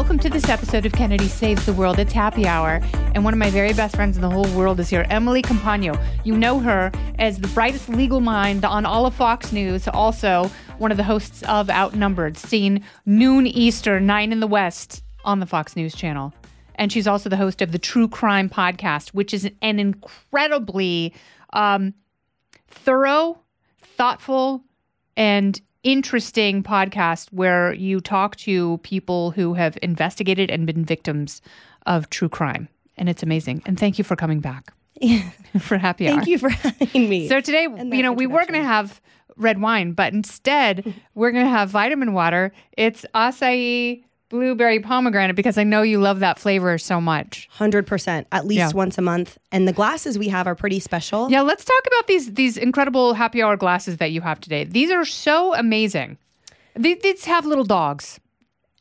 Welcome to this episode of Kennedy Saves the World. It's happy hour, and one of my very best friends in the whole world is here, Emily Compagno. You know her as the brightest legal mind on all of Fox News, also one of the hosts of Outnumbered, seen noon Eastern, 9 in the West on the Fox News channel. And she's also the host of the True Crime Podcast, which is an incredibly um, thorough, thoughtful, and interesting podcast where you talk to people who have investigated and been victims of true crime. And it's amazing. And thank you for coming back for happy hour. Thank you for having me. So today, you know, we were going to have red wine, but instead we're going to have vitamin water. It's acai blueberry pomegranate because I know you love that flavor so much. 100% at least Yeah. once a month. And the glasses we have are pretty special. Yeah, let's talk about these these incredible happy hour glasses that you have today. These are so amazing. These, these have little dogs.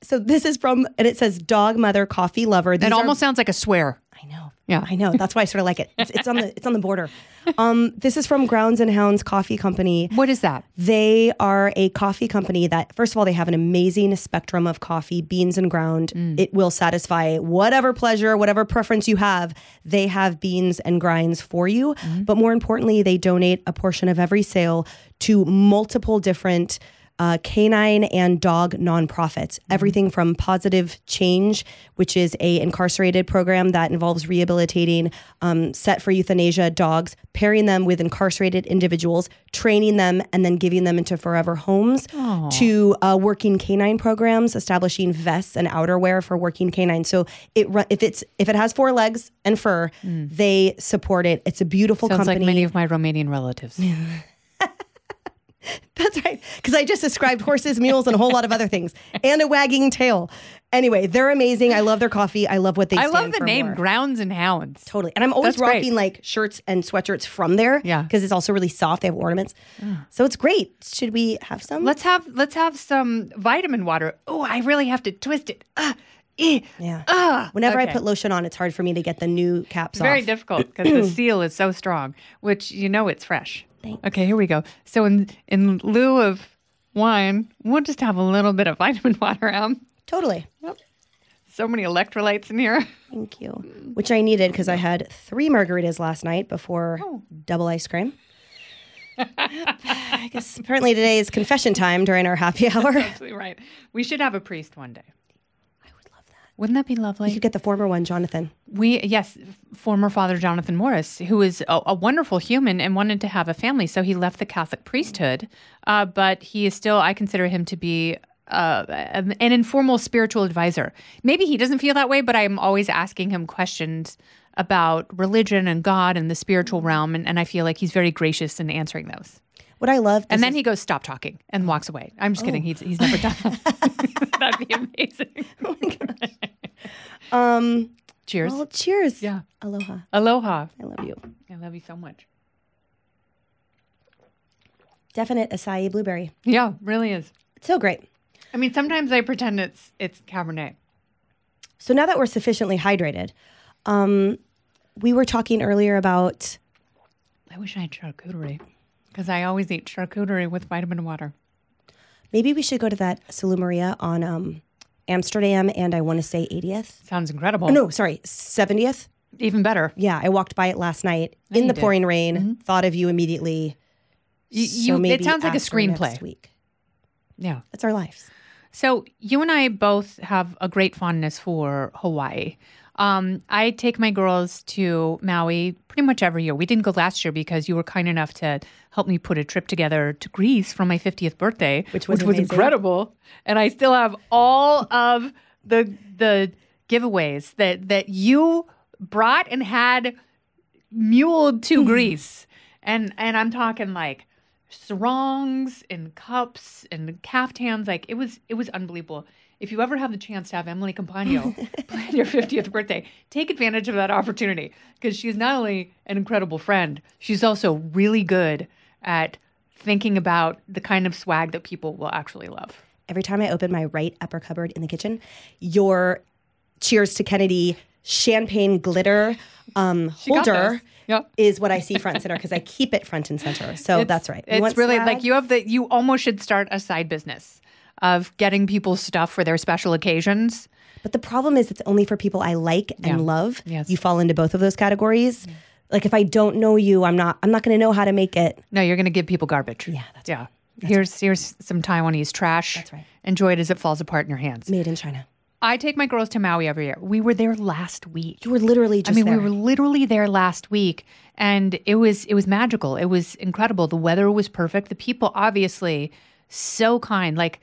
So this is from, and it says Dog Mother Coffee Lover. These It are- almost sounds like a swear. I know. Yeah. I know. That's why I sort of like it. It's, it's on the it's on the border. Um, this is from Grounds and Hounds Coffee Company. What is that? They are a coffee company that, first of all, they have an amazing spectrum of coffee, beans and ground. It will satisfy whatever pleasure, whatever preference you have. They have beans and grinds for you. But more importantly, they donate a portion of every sale to multiple different uh, canine and dog nonprofits. Everything from Positive Change, which is a incarcerated program that involves rehabilitating um, set for euthanasia dogs, pairing them with incarcerated individuals, training them, and then giving them into forever homes. To uh, working canine programs, establishing vests and outerwear for working canines. So it if it's if it has four legs and fur, they support it. It's a beautiful Sounds company. like many of my Romanian relatives. That's right. Because I just described horses, mules, and a whole lot of other things, and a wagging tail. Anyway, they're amazing. I love their coffee. I love what they I love the name more. Grounds and Hounds. Totally. And I'm always That's great. rocking like shirts and sweatshirts from there. Yeah. Because it's also really soft. They have ornaments. So it's great. Should we have some? Let's have let's have some vitamin water. Oh, I really have to twist it. Ah, eh, yeah. ah. Whenever Okay. I put lotion on, it's hard for me to get the new caps very off. Very difficult because the seal is so strong, which you know it's fresh. Thanks. Okay, here we go. So in in lieu of wine, we'll just have a little bit of vitamin water. Um, Totally. so many electrolytes in here. Thank you. Which I needed because I had three margaritas last night before Oh. double ice cream. I guess apparently today is confession time during our happy hour. Absolutely right. We should have a priest one day. I would love that. Wouldn't that be lovely? You could get the former one, Jonathan. We yes, former Father Jonathan Morris, who is a, a wonderful human and wanted to have a family, so he left the Catholic priesthood. Uh, but he is still, I consider him to be uh, an an informal spiritual advisor. Maybe he doesn't feel that way, but I'm always asking him questions about religion and God and the spiritual realm, and, and I feel like he's very gracious in answering those. What I love, And then he goes, "Stop talking," and walks away. I'm just kidding. He's he's never done that. That'd be amazing. um, Cheers. well, cheers. Yeah. Aloha. Aloha. I love you. I love you so much. Definite acai blueberry. Yeah, really is. It's so great. I mean, sometimes I pretend it's it's Cabernet. So now that we're sufficiently hydrated, um, we were talking earlier about I wish I had charcuterie because I always eat charcuterie with vitamin water. Maybe we should go to that Salumeria on um, Amsterdam and I want to say 80th. Sounds incredible. Oh, no, sorry, 70th. even better. Yeah, I walked by it last night in the did. pouring rain. Thought of you immediately. You, So you- it sounds like a screenplay. Week. Yeah. That's our lives. So you and I both have a great fondness for Hawaii. Um, I take my girls to Maui pretty much every year. We didn't go last year because you were kind enough to help me put a trip together to Greece for my 50th birthday, Which was amazing. incredible. And I still have all of the the giveaways that that you brought and had muled to Greece. And and I'm talking like sarongs and cups and caftans. Like it was it was unbelievable. If you ever have the chance to have Emily Compagno plan your 50th birthday, take advantage of that opportunity because she's not only an incredible friend, she's also really good at thinking about the kind of swag that people will actually love. Every time I open my right upper cupboard in the kitchen, your cheers to Kennedy champagne glitter um, holder. Yep. is what I see front and center because I keep it front and center. So It's- that's right. You It's really swag? like you have the you almost should start a side business of getting people stuff for their special occasions But the problem is, it's only for people I like and Yeah. love. Yes. You fall into both of those categories. Like if I don't know you, I'm not. I'm not going to know how to make it. No, you're going to give people garbage. Yeah, that's yeah. here's here's some Taiwanese trash. That's right. Enjoy it as it falls apart in your hands. Made in China. I take my girls to Maui every year. We were there last week. You were literally just I mean, there. we were literally there last week, and it was it was magical. It was incredible. The weather was perfect. The people, obviously, so kind. Like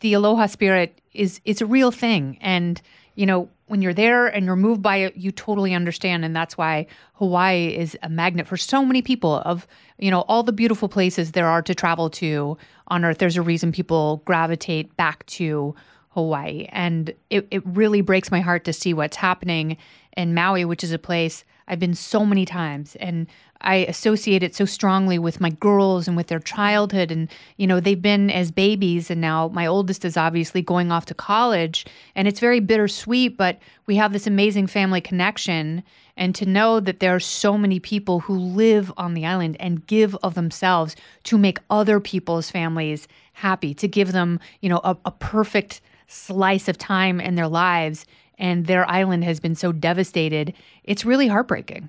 the aloha spirit is it's a real thing, and you know when you're there and you're moved by it, you totally understand, and that's why Hawaii is a magnet for so many people. Of you know all the beautiful places there are to travel to on Earth. There's a reason people gravitate back to Hawaii. And it, it really breaks my heart to see what's happening in Maui, which is a place I've been so many times. And I associate it so strongly with my girls and with their childhood. And, you know, they've been as babies. And now my oldest is obviously going off to college. And it's very bittersweet, but we have this amazing family connection. And to know that there are so many people who live on the island and give of themselves to make other people's families happy, to give them, you know, a, a perfect slice of time in their lives and their island has been so devastated it's really heartbreaking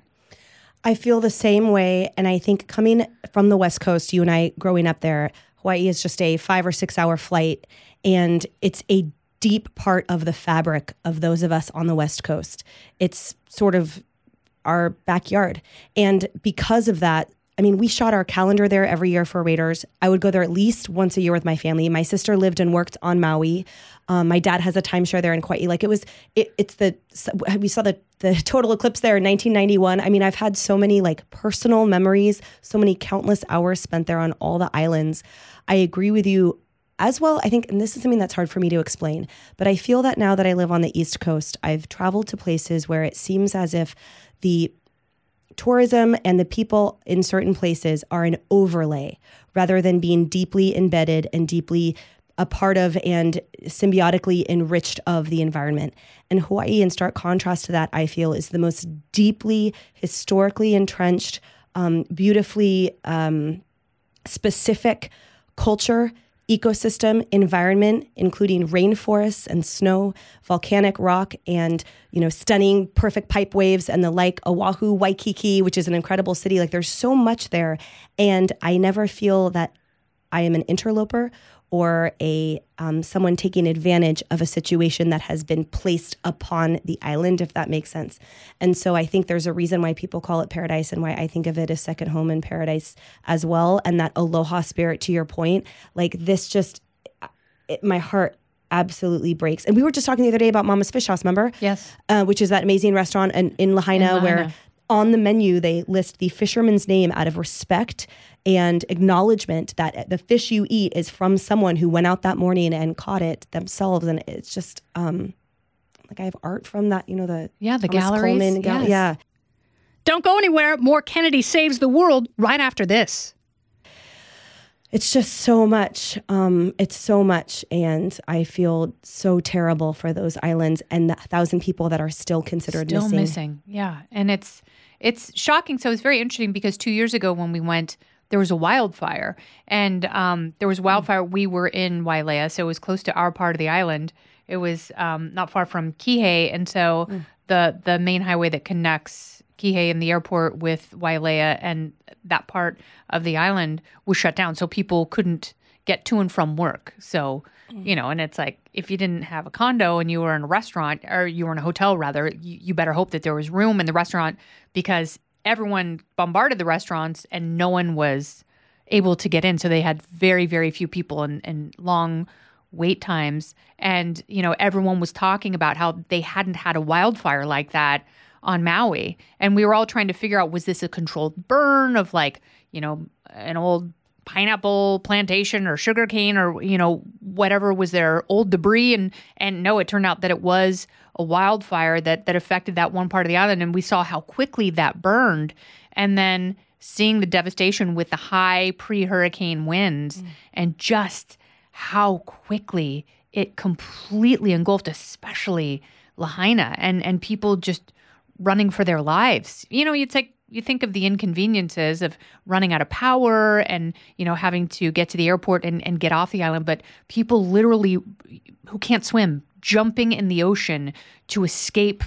I feel the same way. And I think coming from the West Coast, you and I growing up there, Hawaii is just a five or six hour flight. And it's a deep part of the fabric of those of us on the West Coast. It's sort of our backyard. And because of that, I mean, we shot our calendar there every year for Raiders. I would go there at least once a year with my family. My sister lived and worked on Maui. Um, my dad has a timeshare there in Kauai. Like it was, it, it's the we saw the the total eclipse there in 1991. I mean, I've had so many like personal memories, so many countless hours spent there on all the islands. I agree with you as well. I think, and this is something that's hard for me to explain, but I feel that now that I live on the East Coast, I've traveled to places where it seems as if the tourism and the people in certain places are an overlay rather than being deeply embedded and deeply a part of and symbiotically enriched of the environment. And Hawaii, in stark contrast to that, I feel is the most deeply historically entrenched, um, beautifully um, specific culture ecosystem environment including rainforests and snow volcanic rock and you know stunning perfect pipe waves and the like oahu waikiki which is an incredible city. Like there's so much there. And i never feel that i am an interloper or a um, someone taking advantage of a situation that has been placed upon the island, if that makes sense. And so I think there's a reason why people call it paradise and why I think of it as second home in paradise as well. And that aloha spirit, to your point, like this just, it, my heart absolutely breaks. And we were just talking the other day about Mama's Fish House, remember? Yes. Uh, which is that amazing restaurant in, in Lahaina, In where Lahaina. On the menu they list the fisherman's name out of respect and acknowledgement that the fish you eat is from someone who went out that morning and caught it themselves and it's just um like i have art from that you know the Yeah, the gallery, gal- Yes. yeah Don't go anywhere. More Kennedy saves the world right after this. It's just so much um it's so much and i feel so terrible for those islands and the thousand people that are still considered Still missing. missing. Yeah. And it's it's shocking. So it's very interesting because two years ago when we went, there was a wildfire. And um, there was wildfire. We were in Wailea, so it was close to our part of the island. It was um, not far from Kihei. And so Hmm. the the main highway that connects Kihei and the airport with Wailea and that part of the island was shut down. So people couldn't get to and from work. So, mm. you know, and it's like if you didn't have a condo and you were in a restaurant or you were in a hotel, rather, you, you better hope that there was room in the restaurant because everyone bombarded the restaurants and no one was able to get in. So they had very, very few people and, and long wait times. And, you know, everyone was talking about how they hadn't had a wildfire like that on Maui. And we were all trying to figure out was this a controlled burn of like, you know, an old pineapple plantation or sugarcane or you know whatever was there old debris? And and no it turned out that it was a wildfire that that affected that one part of the island and we saw how quickly that burned. And then seeing the devastation with the high pre-hurricane winds mm. and just how quickly it completely engulfed especially Lahaina. And and people just running for their lives. You know, it's like you think of the inconveniences of running out of power and, you know, having to get to the airport and, and get off the island, but people literally who can't swim jumping in the ocean to escape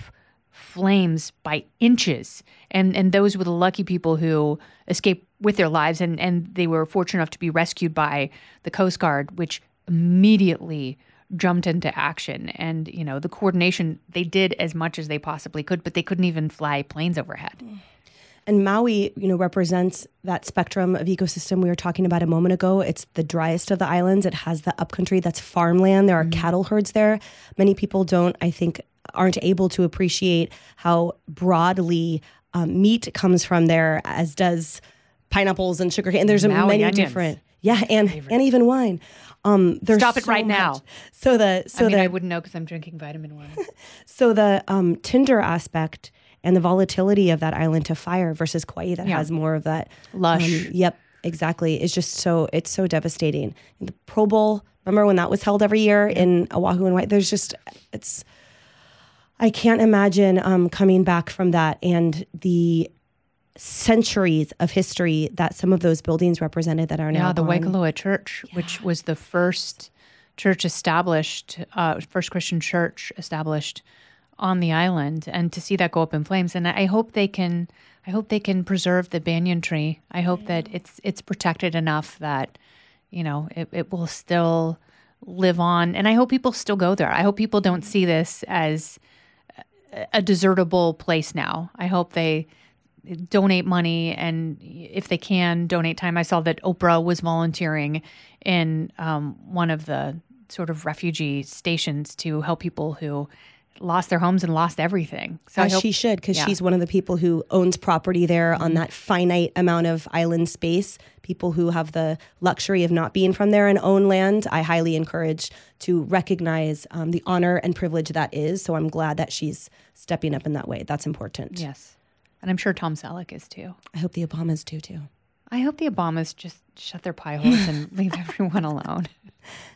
flames by inches. And and those were the lucky people who escaped with their lives and, and they were fortunate enough to be rescued by the Coast Guard, which immediately jumped into action. And, you know, the coordination, they did as much as they possibly could, but they couldn't even fly planes overhead. And Maui, you know, represents that spectrum of ecosystem we were talking about a moment ago. It's the driest of the islands. It has the upcountry that's farmland. There are mm-hmm. cattle herds there. Many people don't, I think, aren't able to appreciate how broadly um, meat comes from there, as does pineapples and sugar cane. And there's Maui many onions. different, yeah, and and even wine. Um, Stop it so right much. now. So the so I mean, the, I wouldn't know because I'm drinking vitamin wine. so the um, tinder aspect and the volatility of that island to fire versus Kauai that yeah. has more of that lush. Um, yep, exactly. It's just so it's so devastating. The Pro Bowl, remember when that was held every year in Oahu and White? There's just it's. I can't imagine um, coming back from that and the centuries of history that some of those buildings represented that are now. Yeah, the Waiola Church, yeah. which was the first church established, uh, first Christian church established on the island, and to see that go up in flames. And I hope they can, I hope they can preserve the banyan tree. I hope yeah. that it's it's protected enough that, you know, it, it will still live on. And I hope people still go there. I hope people don't see this as a desertable place now. I hope they donate money and if they can donate time. I saw that Oprah was volunteering in um, one of the sort of refugee stations to help people who lost their homes and lost everything. So As hope, she should, because yeah. she's one of the people who owns property there mm-hmm. on that finite amount of island space. People who have the luxury of not being from there and own land, I highly encourage to recognize um, the honor and privilege that is. So I'm glad that she's stepping up in that way. That's important. Yes. And I'm sure Tom Selleck is too. I hope the Obamas do too. I hope the Obamas just shut their pie holes and leave everyone alone.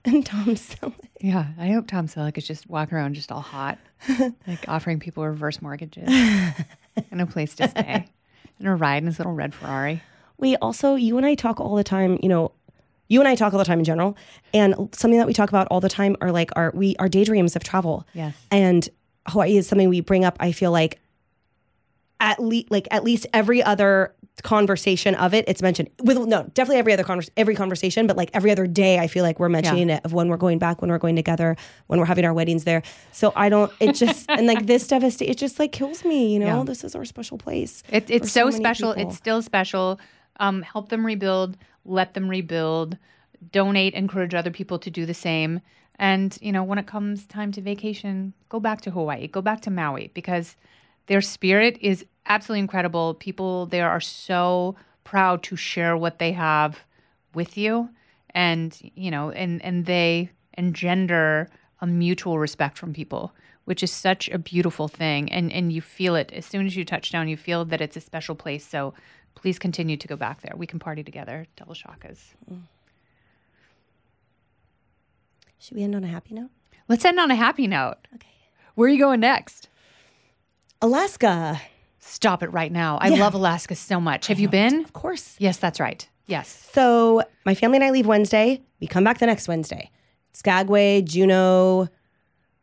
And Tom Selleck. Yeah, I hope Tom Selleck is just walking around just all hot, like offering people reverse mortgages and a place to stay and a ride in his little red Ferrari. We also, you and I talk all the time, you know, you and I talk all the time in general, and something that we talk about all the time are like our we our daydreams of travel. Yes. And Hawaii is something we bring up. I feel like at least like at least every other conversation of it it's mentioned with no definitely every other conversation every conversation but like every other day i feel like we're mentioning yeah. it of when we're going back when we're going together when we're having our weddings there so i don't it just and like this devastation it just like kills me you know yeah. this is our special place it, it's so, so special people. it's still special um, help them rebuild let them rebuild donate encourage other people to do the same and you know when it comes time to vacation go back to hawaii go back to maui because their spirit is absolutely incredible. People there are so proud to share what they have with you and you know and and they engender a mutual respect from people which is such a beautiful thing. And and you feel it. As soon as you touch down you feel that it's a special place. So please continue to go back there. We can party together. Double shakas mm. should we end on a happy note? Let's end on a happy note. Okay. Where are you going next Alaska. Stop it right now. I yeah. love Alaska so much. Have you been? Of course. Yes, that's right. Yes. So my family and I leave Wednesday. We come back the next Wednesday. Skagway, Juneau.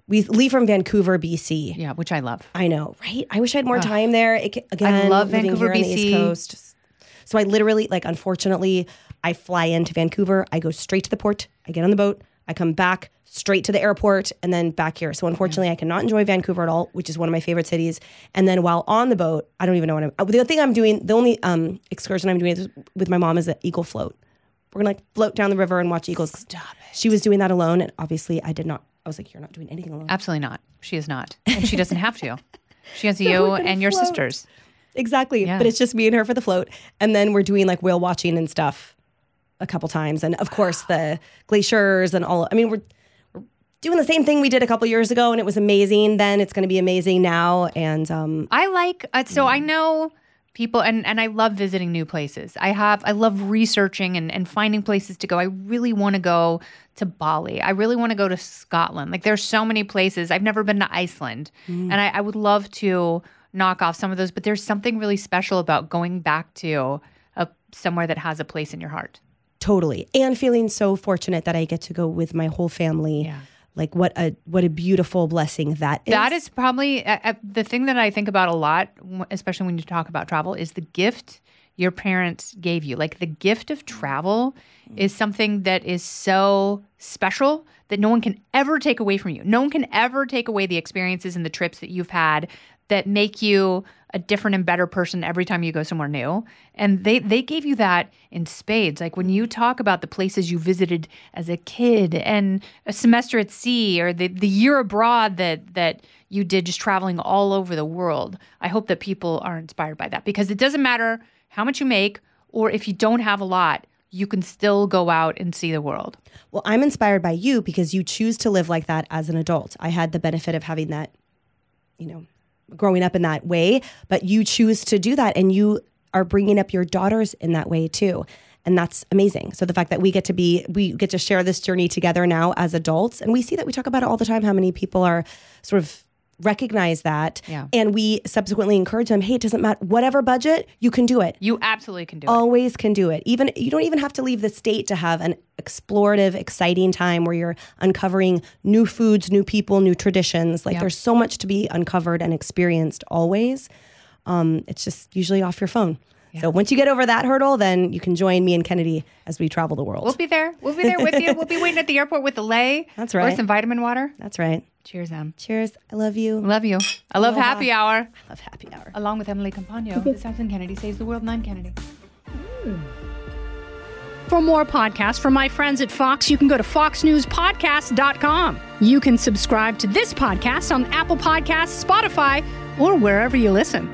We leave from Vancouver, BC. Yeah, which I love. I know, right? I wish I had more time there. It, again, I love Vancouver, BC. East Coast. So I literally, like, unfortunately, I fly into Vancouver. I go straight to the port. I get on the boat. I come back straight to the airport and then back here. So unfortunately, I cannot enjoy Vancouver at all, which is one of my favorite cities. And then while on the boat, I don't even know what I'm. Uh, the thing I'm doing, the only um, excursion I'm doing with my mom is the eagle float. We're gonna like float down the river and watch eagles. Stop it. She was doing that alone, and obviously I did not. I was like, "You're not doing anything alone." Absolutely not. She is not, and she doesn't have to. She has so you and your float. sisters. Exactly, yeah. but it's just me and her for the float, and then we're doing like whale watching and stuff a couple times, and of course the glaciers and all. I mean, we're doing the same thing we did a couple years ago and it was amazing then. It's going to be amazing now. And um, i like uh, so i know people and, and i love visiting new places. I have i love researching and, and finding places to go. I really want to go to bali. I really want to go to scotland. Like there's so many places. I've never been to iceland. Mm. and I, I would love to knock off some of those but there's something really special about going back to a, somewhere that has a place in your heart totally and feeling so fortunate that i get to go with my whole family yeah like what a what a beautiful blessing that is. That is probably uh, uh, the thing that I think about a lot, especially when you talk about travel, is the gift your parents gave you. Like the gift of travel is something that is so special that no one can ever take away from you. No one can ever take away the experiences and the trips that you've had that make you a different and better person every time you go somewhere new. And they they gave you that in spades. Like when you talk about the places you visited as a kid and a semester at sea or the, the year abroad that that you did just traveling all over the world. I hope that people are inspired by that because it doesn't matter how much you make or if you don't have a lot, you can still go out and see the world. Well, I'm inspired by you because you choose to live like that as an adult. I had the benefit of having that, you know, growing up in that way, but you choose to do that and you are bringing up your daughters in that way too. And that's amazing. So the fact that we get to be, we get to share this journey together now as adults, and we see that we talk about it all the time. How many people are sort of recognize that, Yeah. and we subsequently encourage them. Hey, it doesn't matter. Whatever budget, you can do it You absolutely can do it. always can do it. Even you don't even have to leave the state to have an explorative, exciting time where you're uncovering new foods, new people, new traditions. Like Yeah. there's so much to be uncovered and experienced always. Um, it's just usually off your phone. So once you get over that hurdle, then you can join me and Kennedy as we travel the world. We'll be there. We'll be there with you. We'll be waiting at the airport with a lei. That's right. Or right. some vitamin water. That's right. Cheers, Em. Cheers. I love you. Love you. I love Aloha. happy hour. I love happy hour. Along with Emily Compagno. this has been Kennedy Saves the World, and I'm Kennedy. Hmm. For more podcasts from my friends at Fox, you can go to foxnewspodcast.com. You can subscribe to this podcast on Apple Podcasts, Spotify, or wherever you listen.